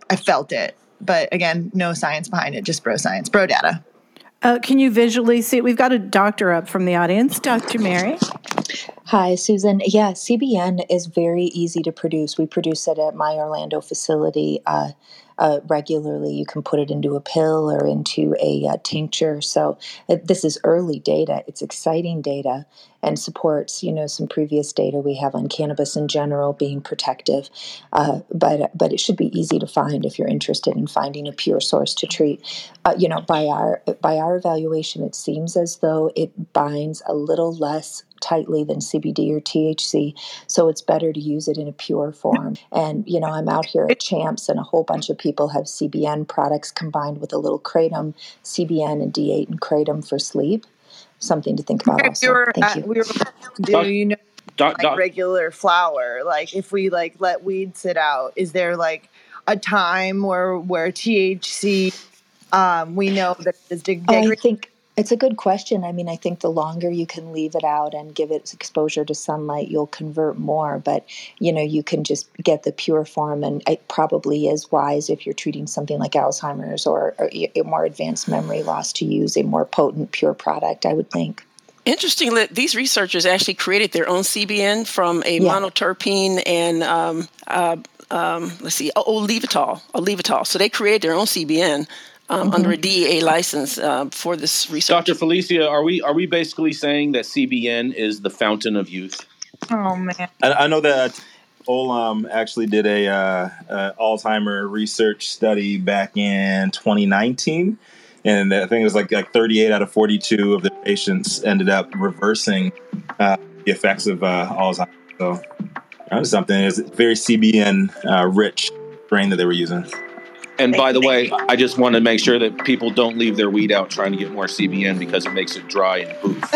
I felt it. But again, no science behind it, just bro science, bro data. Uh, can you visually see? We've got a doctor up from the audience, Dr. Mary. Hi, Susan. Yeah, CBN is very easy to produce. We produce it at my Orlando facility. Uh, uh, regularly. You can put it into a pill or into a uh, tincture. So uh, this is early data. It's exciting data and supports you know some previous data we have on cannabis in general being protective. Uh, but but it should be easy to find if you're interested in finding a pure source to treat. Uh, you know by our by our evaluation, it seems as though it binds a little less tightly than CBD or THC. So it's better to use it in a pure form. And, you know, I'm out here at Champs and a whole bunch of people have CBN products combined with a little kratom, CBN and D8 and kratom for sleep. Something to think about. Also. We were, Thank at, you. we were, do you know like regular flower? Like if we like let weed sit out, is there like a time where where THC um, we know that is Oh, I think It's a good question. I mean, I think the longer you can leave it out and give it exposure to sunlight, you'll convert more. But, you know, you can just get the pure form, and it probably is wise if you're treating something like Alzheimer's or, or a more advanced memory loss to use a more potent, pure product, I would think. Interestingly, these researchers actually created their own CBN from a yeah. monoterpene and um, uh, um, let's see, olivetol, olivetol. So they created their own CBN um, mm-hmm. under a DEA license uh, for this research. Dr. Felecia, are we are we basically saying that CBN is the fountain of youth? Oh man, I, I know that Olam actually did a uh, uh, Alzheimer research study back in 2019, and I think it was like like 38 out of 42 of the patients ended up reversing uh, the effects of uh, Alzheimer. So that was something. It's very CBN uh, rich brain that they were using. And by the way, I just want to make sure that people don't leave their weed out trying to get more CBN because it makes it dry and poof.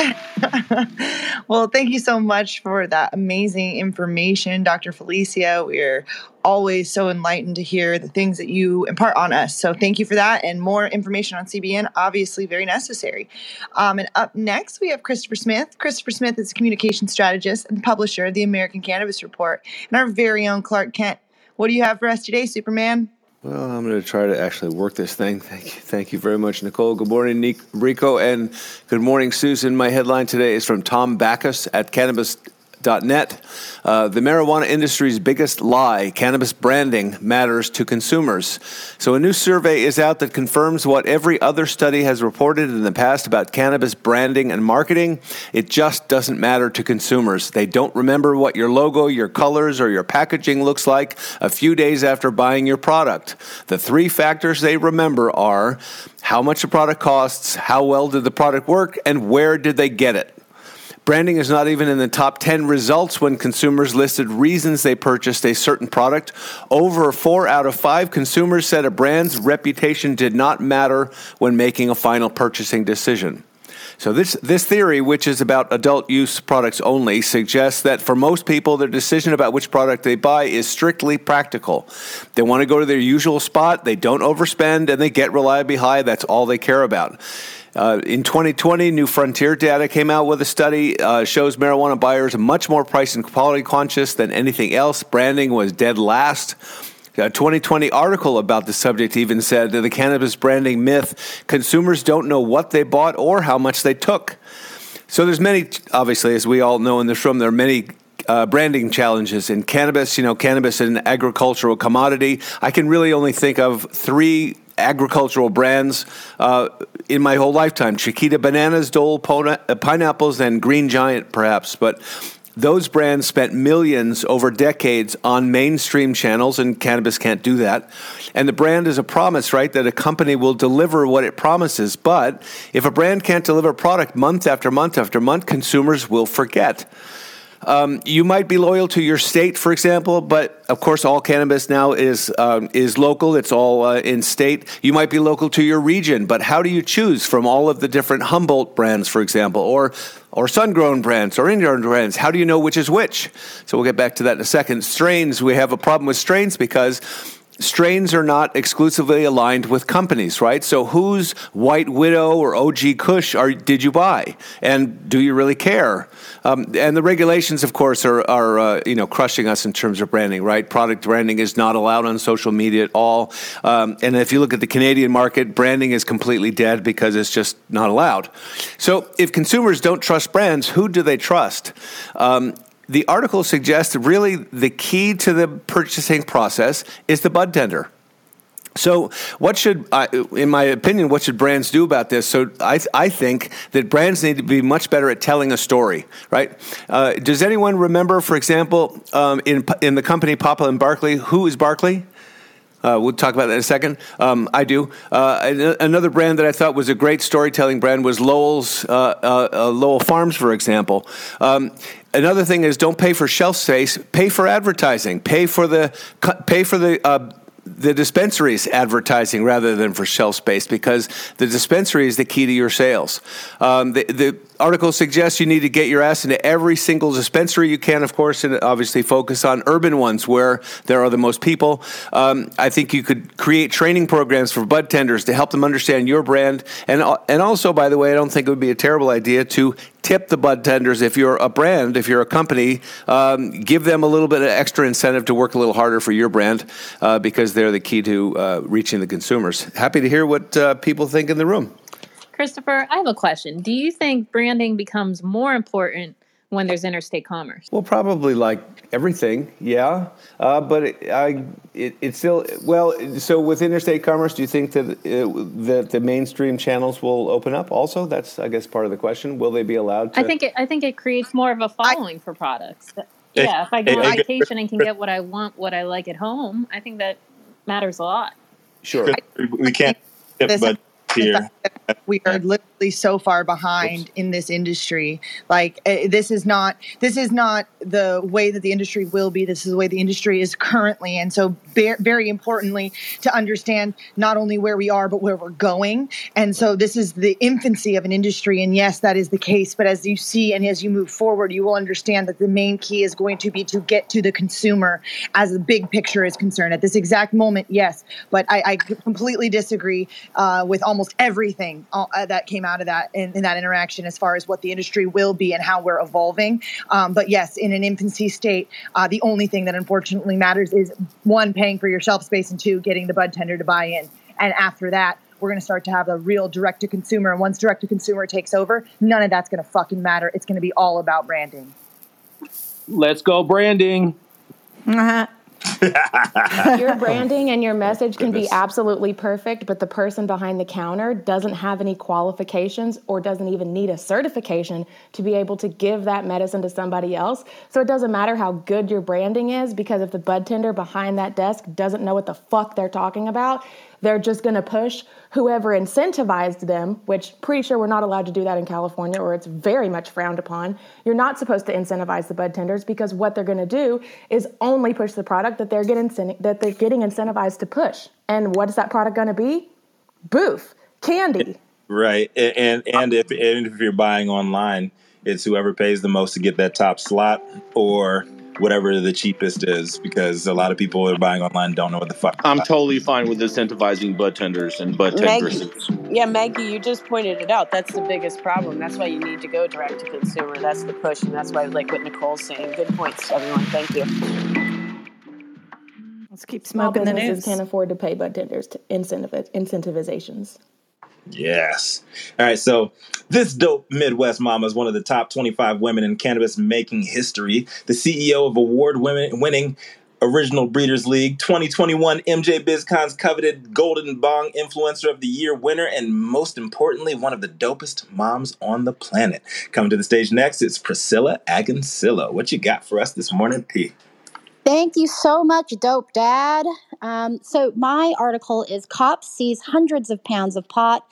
[LAUGHS] well, thank you so much for that amazing information, Dr. Felecia. We're always so enlightened to hear the things that you impart on us. So thank you for that. And more information on CBN, obviously very necessary. Um, and up next, we have Christopher Smith. Christopher Smith is a communication strategist and publisher of the American Cannabis Report, and our very own Clark Kent. What do you have for us today, Superman? Well, I'm going to try to actually work this thing. Thank you, thank you very much, Nichole. Good morning, Rico, and good morning, Susan. My headline today is from Tom Backus at Cannabis Net. Uh, the marijuana industry's biggest lie cannabis branding matters to consumers. So, a new survey is out that confirms what every other study has reported in the past about cannabis branding and marketing. It just doesn't matter to consumers. They don't remember what your logo, your colors, or your packaging looks like a few days after buying your product. The three factors they remember are how much the product costs, how well did the product work, and where did they get it. Branding is not even in the top 10 results when consumers listed reasons they purchased a certain product. Over four out of five consumers said a brand's reputation did not matter when making a final purchasing decision. So this this theory, which is about adult use products only, suggests that for most people, their decision about which product they buy is strictly practical. They want to go to their usual spot, they don't overspend, and they get reliably high. That's all they care about. Uh, in 2020, New Frontier data came out with a study uh, shows marijuana buyers much more price and quality conscious than anything else. Branding was dead last. A 2020 article about the subject even said that the cannabis branding myth consumers don't know what they bought or how much they took. So there's many, obviously, as we all know in this room, there are many uh, branding challenges in cannabis. You know, cannabis is an agricultural commodity. I can really only think of three agricultural brands uh, in my whole lifetime Chiquita bananas, Dole uh, pineapples, and Green Giant, perhaps. But those brands spent millions over decades on mainstream channels, and cannabis can't do that. And the brand is a promise, right, that a company will deliver what it promises. But if a brand can't deliver product month after month after month, consumers will forget. Um, you might be loyal to your state, for example, but of course, all cannabis now is um, is local. It's all uh, in state. You might be local to your region, but how do you choose from all of the different Humboldt brands, for example, or or sun-grown brands or ingrown brands? How do you know which is which? So we'll get back to that in a second. Strains. We have a problem with strains because strains are not exclusively aligned with companies, right? So whose White Widow or OG Kush are did you buy, and do you really care? Um, and the regulations, of course, are, are uh, you know crushing us in terms of branding, right? Product branding is not allowed on social media at all. Um, and if you look at the Canadian market, branding is completely dead because it's just not allowed. So if consumers don't trust brands, who do they trust? Um, the article suggests really the key to the purchasing process is the bud tender. So, what should, uh, in my opinion, what should brands do about this? So, I, I think that brands need to be much better at telling a story, right? Uh, does anyone remember, for example, um, in in the company Papa and Barkley, who is Barkley? Uh, we'll talk about that in a second. Um, I do. Uh, another brand that I thought was a great storytelling brand was Lowell's uh, uh, uh Lowell Farms, for example. Um, another thing is don't pay for shelf space. Pay for advertising. Pay for the pay for the uh, the dispensaries advertising rather than for shelf space because the dispensary is the key to your sales. Um, the, the article suggests you need to get your ass into every single dispensary you can, of course, and obviously focus on urban ones where there are the most people. Um, I think you could create training programs for bud tenders to help them understand your brand. And, and also, by the way, I don't think it would be a terrible idea to tip the bud tenders if you're a brand, if you're a company, um, give them a little bit of extra incentive to work a little harder for your brand uh, because they're the key to uh, reaching the consumers. Happy to hear what uh, people think in the room. Christopher, I have a question. Do you think branding becomes more important when there's interstate commerce? Well, probably like everything, yeah. Uh, but it, I, it, it's still well. So with interstate commerce, do you think that uh, that the mainstream channels will open up? Also, that's I guess part of the question. Will they be allowed to? I think it, I think it creates more of a following for products. Yeah, if I go on vacation and can get what I want, what I like at home, I think that matters a lot. Sure, we can't. but here. We are literally so far behind Oops. in this industry. Like uh, this is not this is not the way that the industry will be. This is the way the industry is currently. And so, very importantly, to understand not only where we are but where we're going. And so, this is the infancy of an industry. And yes, that is the case. But as you see and as you move forward, you will understand that the main key is going to be to get to the consumer as the big picture is concerned. At this exact moment, yes. But I, I completely disagree uh, with almost everything uh, that came out of that in, in, that interaction as far as what the industry will be and how we're evolving. Um, but yes, in an infancy state, uh, the only thing that unfortunately matters is one, paying for your shelf space, and two, getting the bud tender to buy in. And after that, we're going to start to have a real direct to consumer. And once direct to consumer takes over, none of that's going to fucking matter. It's going to be all about branding. Let's go, branding. Uh-huh. [LAUGHS] your branding and your message can be absolutely perfect, but the person behind the counter doesn't have any qualifications or doesn't even need a certification to be able to give that medicine to somebody else. So it doesn't matter how good your branding is because if the bud tender behind that desk doesn't know what the fuck they're talking about, they're just going to push whoever incentivized them, which pretty sure we're not allowed to do that in California or it's very much frowned upon. You're not supposed to incentivize the bud tenders because what they're going to do is only push the product that they're getting that they're getting incentivized to push. And what is that product going to be? Boof, candy. Right. And and if and if you're buying online, it's whoever pays the most to get that top slot or whatever the cheapest is because a lot of people are buying online don't know what the fuck. I'm totally fine with incentivizing bud tenders and bud tenders. Yeah, Maggie, you just pointed it out. That's the biggest problem. That's why you need to go direct to consumer. That's the push, and that's why like what Nichole's saying. Good points, everyone. Thank you. Let's keep smoking Small the news. can't afford to pay bud tenders to incentiv- incentivizations. Yes. All right. So this dope Midwest mama is one of the top 25 women in cannabis making history. The CEO of award winning Original Breeders League 2021 MJ BizCon's coveted Golden Bong Influencer of the Year winner, and most importantly, one of the dopest moms on the planet. Coming to the stage next, it's Priscilla Agoncillo. What you got for us this morning, P? Thank you so much, Dope Dad. Um, so, my article is Cop seize hundreds of pounds of pot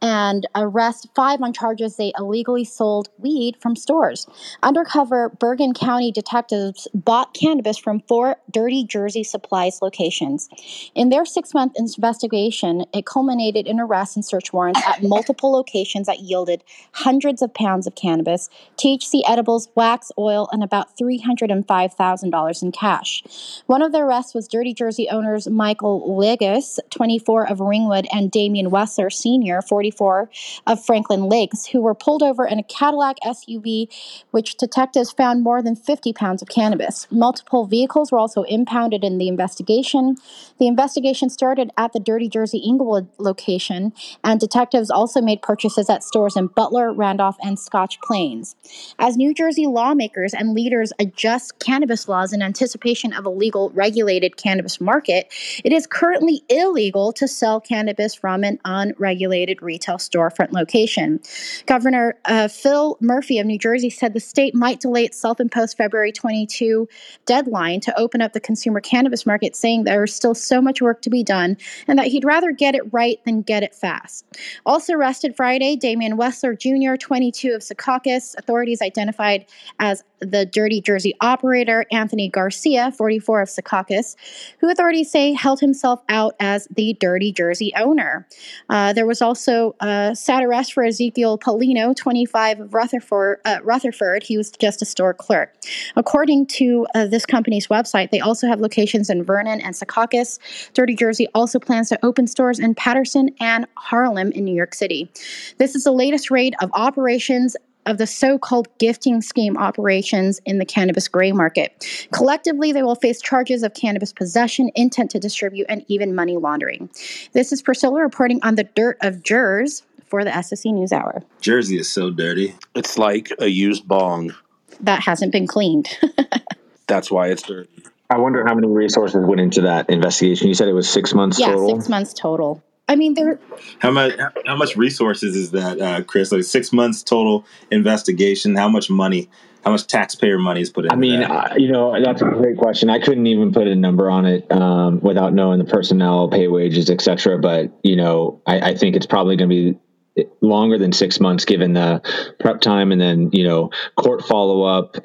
and arrest five on charges they illegally sold weed from stores. Undercover Bergen County detectives bought cannabis from four Dirty Jersey Supplies locations. In their six month investigation, it culminated in arrests and search warrants at multiple locations that yielded hundreds of pounds of cannabis, THC edibles, wax, oil, and about $305,000 in cash. One of the arrests was Dirty Jersey owners Michael Ligas, 24 of Ringwood, and Damian Wessler Sr., 44 of Franklin Lakes, who were pulled over in a Cadillac SUV, which detectives found more than 50 pounds of cannabis. Multiple vehicles were also impounded in the investigation. The investigation started at the Dirty Jersey Englewood location, and detectives also made purchases at stores in Butler, Randolph, and Scotch Plains. As New Jersey lawmakers and leaders adjust cannabis laws in anticipation of a legal regulated cannabis market, it is currently illegal to sell cannabis from an unregulated retail storefront location. Governor uh, Phil Murphy of New Jersey said the state might delay its self imposed February 22 deadline to open up the consumer cannabis market, saying there is still so much work to be done and that he'd rather get it right than get it fast. Also arrested Friday, Damian Wessler Jr., 22 of Secaucus. Authorities identified as the Dirty Jersey operator, Anthony Garcia Garcia, 44 of Secaucus, who authorities say held himself out as the Dirty Jersey owner. Uh, there was also a sad arrest for Ezekiel Polino, 25 of Rutherford. Uh, Rutherford. He was just a store clerk. According to uh, this company's website, they also have locations in Vernon and Secaucus. Dirty Jersey also plans to open stores in Paterson and Harlem in New York City. This is the latest raid of operations of the so called gifting scheme operations in the cannabis gray market. Collectively, they will face charges of cannabis possession, intent to distribute, and even money laundering. This is Priscilla reporting on the dirt of jurors for the SSC News Hour. Jersey is so dirty. It's like a used bong. That hasn't been cleaned. [LAUGHS] That's why it's dirty. I wonder how many resources went into that investigation. You said it was six months yeah, total. six months total. I mean, there. How much? How much resources is that, uh, Chris? Like six months total investigation. How much money? How much taxpayer money is put in? I mean, uh, you know, that's a great question. I couldn't even put a number on it um, without knowing the personnel, pay wages, etc. But you know, I, I think it's probably going to be longer than six months given the prep time and then you know court follow up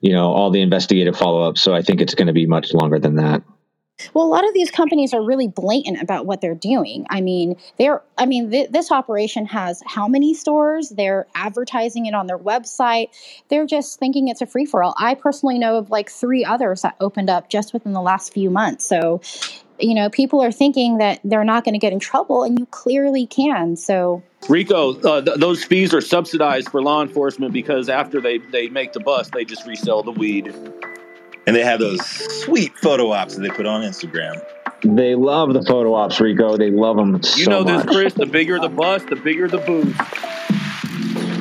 you know all the investigative follow up so i think it's going to be much longer than that Well, a lot of these companies are really blatant about what they're doing. I mean, they're I mean, th- this operation has how many stores? They're advertising it on their website. They're just thinking it's a free for all. I personally know of like 3 others that opened up just within the last few months. So, you know, people are thinking that they're not going to get in trouble and you clearly can. So, Rico, uh, th- those fees are subsidized for law enforcement because after they, they make the bust, they just resell the weed. And they have those sweet photo ops that they put on Instagram. they love the photo ops rico they love them You so know this, much Chris. The bigger the bus, the bigger the boost.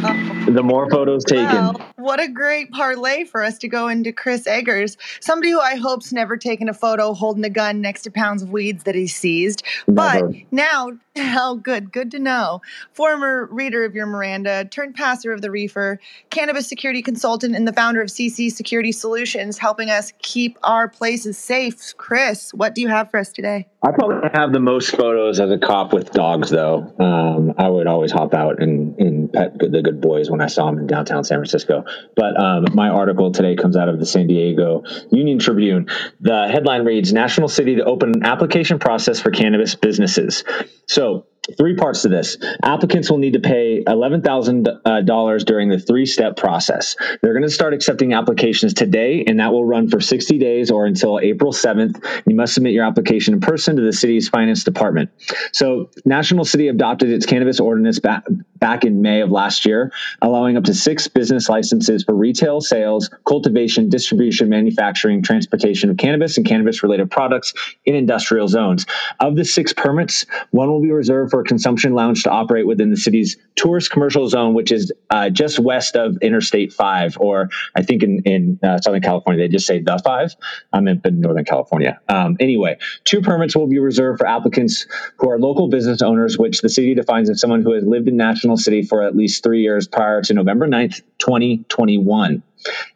The more photos taken Well, what a great parlay for us to go into Chris Eggers, somebody who I hope's never taken a photo holding a gun next to pounds of weeds that he seized. Never. But now, hell, [LAUGHS] good, good to know. Former reader of your Miranda, turned passer of the Reefer, cannabis security consultant, and the founder of CC Security Solutions, helping us keep our places safe. Chris, what do you have for us today? I probably have the most photos as a cop with dogs, though. Um, I would always hop out and, and pet the good boys when I saw them in downtown San Francisco. But um, my article today comes out of the San Diego Union Tribune. The headline reads National City to open an application process for cannabis businesses. So, three parts to this. Applicants will need to pay $11,000 during the three step process. They're going to start accepting applications today, and that will run for 60 days or until April 7th. You must submit your application in person to the city's finance department. So, National City adopted its cannabis ordinance back, back in May of last year, allowing up to six business licenses for retail sales, cultivation, distribution, manufacturing, transportation of cannabis and cannabis related products in industrial zones. Of the six permits, one will be reserved for a consumption lounge to operate within the city's tourist commercial zone, which is uh, just west of Interstate 5, or I think in, in uh, Southern California, they just say the 5. I'm in Northern California. Um, anyway, two permits will be reserved for applicants who are local business owners, which the city defines as someone who has lived in National City for at least three years prior to November 9th, 2021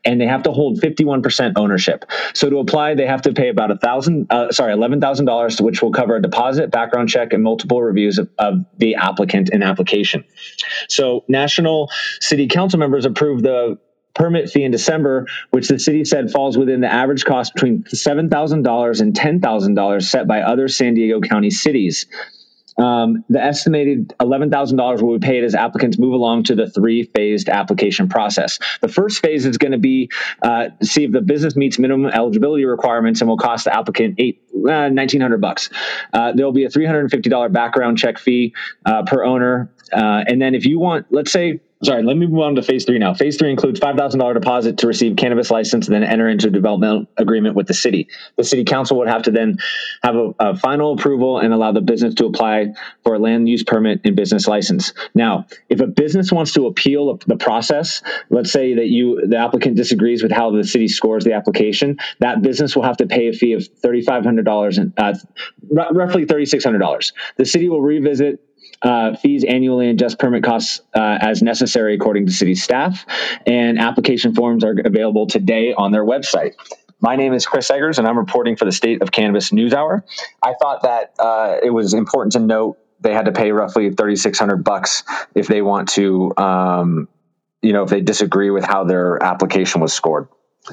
and they have to hold 51% ownership. So to apply, they have to pay about a thousand, uh, sorry, $11,000, which will cover a deposit, background check, and multiple reviews of, of the applicant and application. So national city council members approved the permit fee in December, which the city said falls within the average cost between $7,000 and $10,000 set by other San Diego County cities. Um, the estimated $11,000 will be paid as applicants move along to the three phased application process. The first phase is going to be uh, see if the business meets minimum eligibility requirements and will cost the applicant eight, uh, 1900 bucks. Uh, there will be a $350 background check fee uh, per owner. Uh, and then if you want, let's say, sorry, let me move on to phase three now. Phase three includes $5,000 deposit to receive cannabis license and then enter into a development agreement with the city. The city council would have to then have a, a final approval and allow the business to apply for a land use permit and business license. Now, if a business wants to appeal the process, let's say that you, the applicant disagrees with how the city scores the application, that business will have to pay a fee of $3,500 and uh, r- roughly $3,600. The city will revisit uh, fees annually and just permit costs uh, as necessary according to city staff. And application forms are available today on their website. My name is Chris Eggers, and I'm reporting for the State of Cannabis News Hour. I thought that uh, it was important to note they had to pay roughly 3,600 bucks if they want to, um, you know, if they disagree with how their application was scored.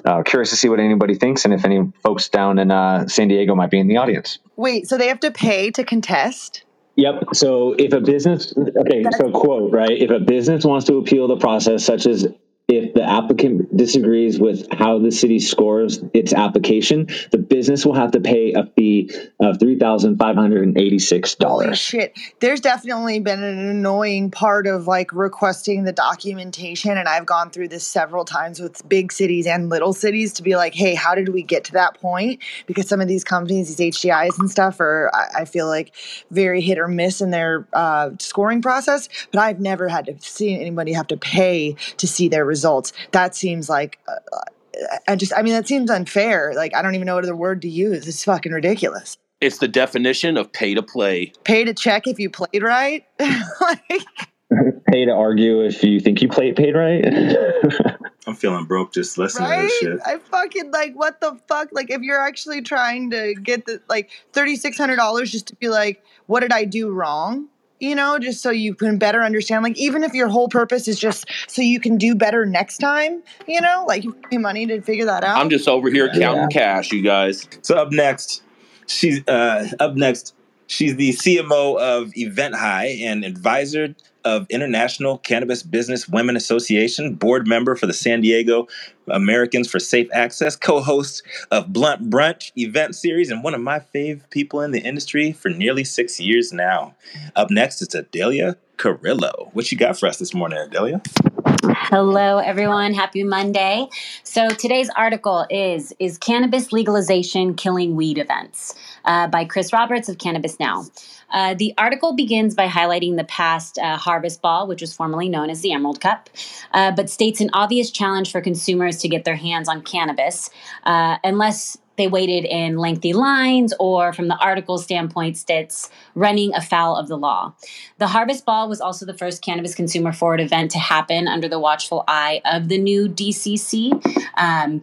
Uh, curious to see what anybody thinks and if any folks down in uh, San Diego might be in the audience. Wait, so they have to pay to contest? Yep. So if a business, okay, so quote, right? If a business wants to appeal the process, such as if the applicant disagrees with how the city scores its application, the business will have to pay a fee of three thousand five hundred and eighty-six dollars. shit. There's definitely been an annoying part of like requesting the documentation. And I've gone through this several times with big cities and little cities to be like, hey, how did we get to that point? Because some of these companies, these HDIs and stuff, are, I I feel like, very hit or miss in their uh, scoring process. But I've never had to see anybody have to pay to see their results. That seems like. Uh, I just, I mean, that seems unfair. Like, I don't even know what other word to use. It's fucking ridiculous. It's the definition of pay to play. Pay to check if you played right. [LAUGHS] like, Pay to argue if you think you played paid right. [LAUGHS] I'm feeling broke just listening to this shit. I fucking like what the fuck? Like if you're actually trying to get the like thirty six hundred dollars just to be like, what did I do wrong? You know, just so you can better understand. Like even if your whole purpose is just so you can do better next time, you know, like you pay money to figure that out. I'm just over here counting cash, you guys. So up next, she's uh, up next. She's the CMO of Event High and advisor of International Cannabis Business Women Association, board member for the San Diego Americans for Safe Access, co-host of Blunt Brunch event series, and one of my fave people in the industry for nearly six years now. Up next, it's Adelia Carrillo. What you got for us this morning, Adelia? Hello, everyone. Happy Monday. So, today's article is Is Cannabis Legalization Killing Weed Events? Uh, by Chris Roberts of Cannabis Now. Uh, the article begins by highlighting the past uh, Harvest Ball, which was formerly known as the Emerald Cup, uh, but states an obvious challenge for consumers to get their hands on cannabis uh, unless they waited in lengthy lines or from the article standpoint it's running afoul of the law. The harvest ball was also the first cannabis consumer forward event to happen under the watchful eye of the new dcc um,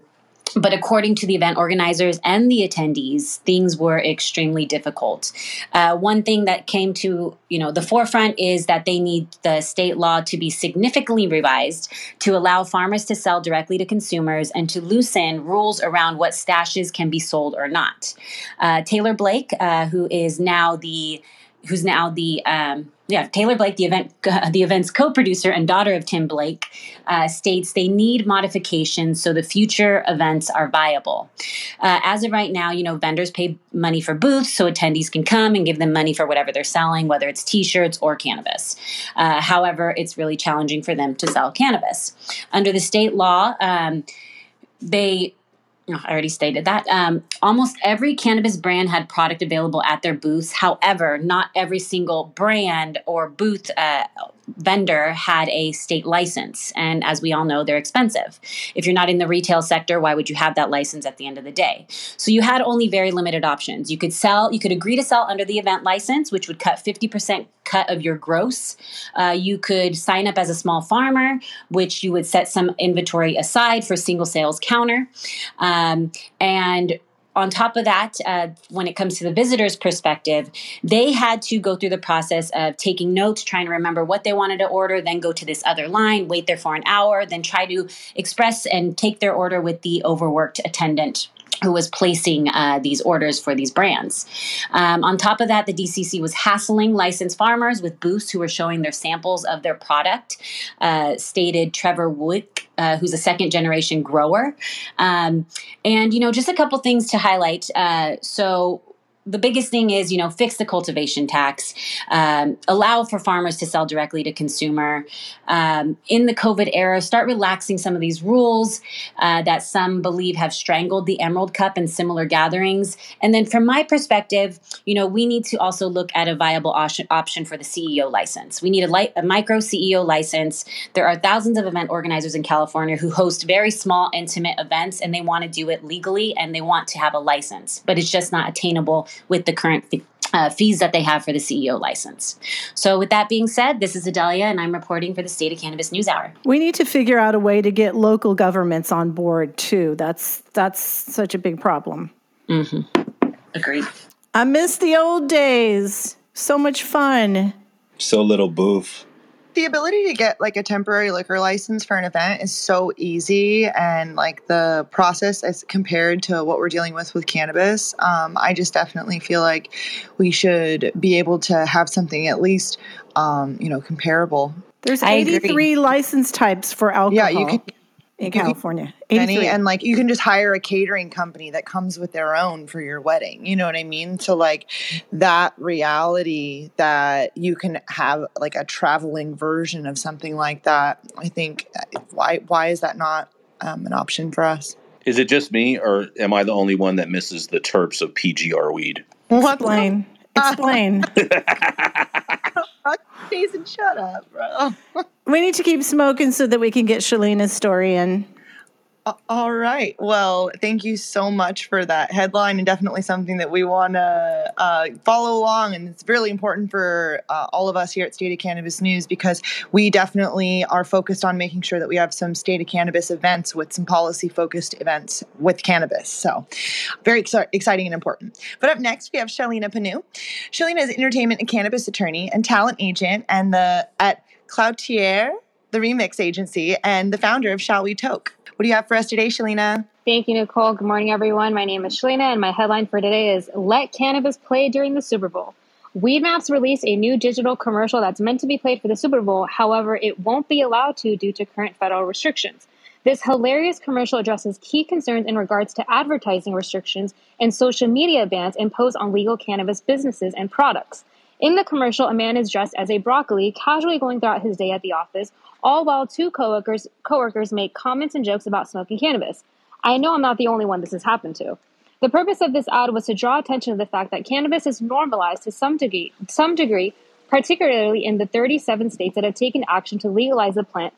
but according to the event organizers and the attendees things were extremely difficult. Uh, one thing that came to you know the forefront is that they need the state law to be significantly revised to allow farmers to sell directly to consumers and to loosen rules around what stashes can be sold or not. Uh, taylor blake uh, who is now the who's now the um, yeah Taylor Blake, the event [LAUGHS] the event's co-producer and daughter of Tim Blake, uh, states they need modifications so the future events are viable. Uh, as of right now, you know vendors pay money for booths so attendees can come and give them money for whatever they're selling, whether it's T-shirts or cannabis. Uh, however, it's really challenging for them to sell cannabis under the state law. Um, they Oh, I already stated that. Um, almost every cannabis brand had product available at their booths. However, not every single brand or booth uh, vendor had a state license. And as we all know, they're expensive. If you're not in the retail sector, why would you have that license at the end of the day? So you had only very limited options. You could sell, you could agree to sell under the event license, which would cut 50% cut of your gross. Uh, you could sign up as a small farmer, which you would set some inventory aside for single sales counter. Um, and on top of that, uh, when it comes to the visitor's perspective, they had to go through the process of taking notes, trying to remember what they wanted to order, then go to this other line, wait there for an hour, then try to express and take their order with the overworked attendant who was placing uh, these orders for these brands. Um, on top of that, the DCC was hassling licensed farmers with booths who were showing their samples of their product, uh, stated Trevor Wick, uh, who's a second generation grower. Um, and, you know, just a couple things to highlight. Uh, so, the biggest thing is, you know, fix the cultivation tax, um, allow for farmers to sell directly to consumer. Um, in the COVID era, start relaxing some of these rules uh, that some believe have strangled the Emerald Cup and similar gatherings. And then, from my perspective, you know, we need to also look at a viable option, for the CEO license. We need a, li- a micro CEO license. There are thousands of event organizers in California who host very small, intimate events, and they want to do it legally and they want to have a license, but it's just not attainable with the current fee- uh, fees that they have for the CEO license. So, with that being said, this is Adelia, and I'm reporting for the State of Cannabis News Hour. We need to figure out a way to get local governments on board too. That's that's such a big problem. Mm-hmm. Agreed. I miss the old days. So much fun. So little booth. The ability to get like a temporary liquor license for an event is so easy and like the process as compared to what we're dealing with with cannabis um, i just definitely feel like we should be able to have something at least um, you know comparable There's 83 license types for alcohol. yeah you can in California. Any, and like you can just hire a catering company that comes with their own for your wedding. You know what I mean? So like that reality that you can have like a traveling version of something like that. I think uh, why why is that not um, an option for us? Is it just me, or am I the only one that misses the terps of PGR weed? Explain. [LAUGHS] Explain. [LAUGHS] Jason, shut up, bro. we need to keep smoking so that we can get Shalina's story in. All right. Well, thank you so much for that headline, and definitely something that we want to uh, follow along. And it's really important for uh, all of us here at State of Cannabis News because we definitely are focused on making sure that we have some State of Cannabis events with some policy focused events with cannabis. So, very exci- exciting and important. But up next, we have Shalina Pannu. Shalina is entertainment and cannabis attorney and talent agent, and the at Cloutier, the remix agency, and the founder of Shall We Toke. What do you have for us today, Shalina? Thank you, Nichole. Good morning, everyone. My name is Shalina, and my headline for today is Let Cannabis Play During the Super Bowl. Weedmaps released a new digital commercial that's meant to be played for the Super Bowl. However, it won't be allowed to due to current federal restrictions. This hilarious commercial addresses key concerns in regards to advertising restrictions and social media bans imposed on legal cannabis businesses and products. In the commercial, a man is dressed as a broccoli, casually going throughout his day at the office, all while two coworkers coworkers make comments and jokes about smoking cannabis. I know I'm not the only one this has happened to. The purpose of this ad was to draw attention to the fact that cannabis is normalized to some degree, some degree, particularly in the 37 states that have taken action to legalize the plant.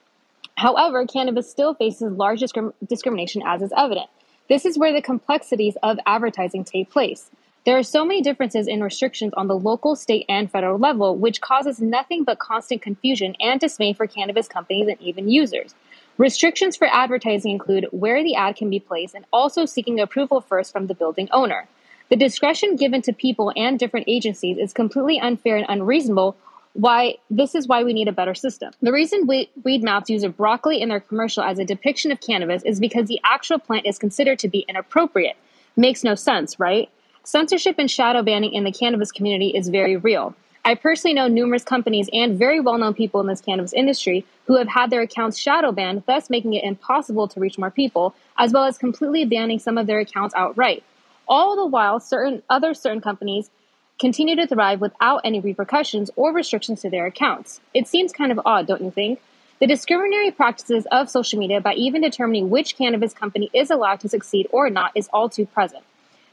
However, cannabis still faces large discrim- discrimination, as is evident. This is where the complexities of advertising take place. There are so many differences in restrictions on the local, state, and federal level, which causes nothing but constant confusion and dismay for cannabis companies and even users. Restrictions for advertising include where the ad can be placed and also seeking approval first from the building owner. The discretion given to people and different agencies is completely unfair and unreasonable. Why this is why we need a better system. The reason we- Weedmaps use a broccoli in their commercial as a depiction of cannabis is because the actual plant is considered to be inappropriate. Makes no sense, right? Censorship and shadow banning in the cannabis community is very real. I personally know numerous companies and very well known people in this cannabis industry who have had their accounts shadow banned, thus making it impossible to reach more people, as well as completely banning some of their accounts outright. All the while, certain other certain companies continue to thrive without any repercussions or restrictions to their accounts. It seems kind of odd, don't you think? The discriminatory practices of social media by even determining which cannabis company is allowed to succeed or not is all too present.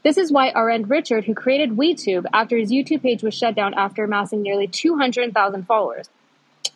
This is why our Richard, who created WeedTube after his YouTube page was shut down after amassing nearly 200,000 followers,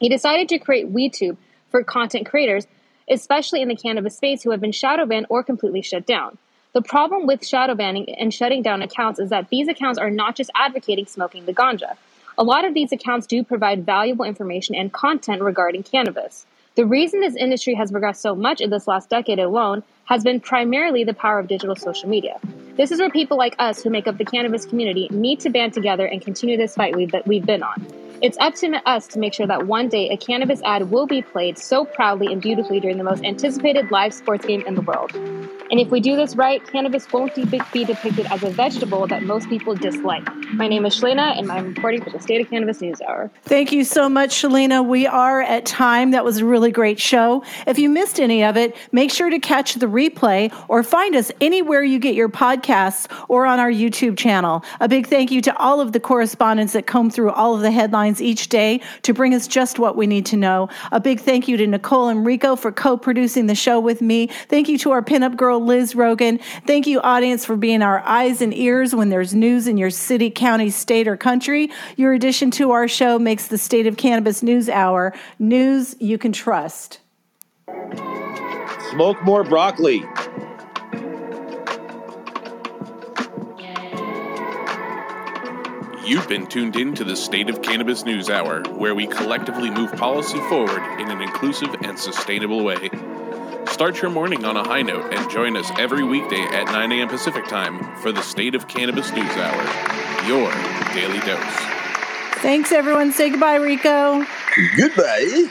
he decided to create WeedTube for content creators, especially in the cannabis space, who have been shadow banned or completely shut down. The problem with shadow banning and shutting down accounts is that these accounts are not just advocating smoking the ganja. A lot of these accounts do provide valuable information and content regarding cannabis. The reason this industry has progressed so much in this last decade alone has been primarily the power of digital social media. This is where people like us who make up the cannabis community need to band together and continue this fight we've, we've been on. It's up to us to make sure that one day a cannabis ad will be played so proudly and beautifully during the most anticipated live sports game in the world. And if we do this right, cannabis won't be depicted as a vegetable that most people dislike. My name is Shalina, and I'm reporting for the State of Cannabis News Hour. Thank you so much, Shalina. We are at time. That was a really great show. If you missed any of it, make sure to catch the replay or find us anywhere you get your podcasts or on our YouTube channel. A big thank you to all of the correspondents that comb through all of the each day to bring us just what we need to know. A big thank you to Nichole and Rico for co producing the show with me. Thank you to our pinup girl, Liz Rogan. Thank you, audience, for being our eyes and ears when there's news in your city, county, state, or country. Your addition to our show makes the State of Cannabis News Hour news you can trust. Smoke more broccoli. You've been tuned in to the State of Cannabis News Hour, where we collectively move policy forward in an inclusive and sustainable way. Start your morning on a high note and join us every weekday at 9 a.m. Pacific Time for the State of Cannabis News Hour, your daily dose. Thanks, everyone. Say goodbye, Rico. Goodbye.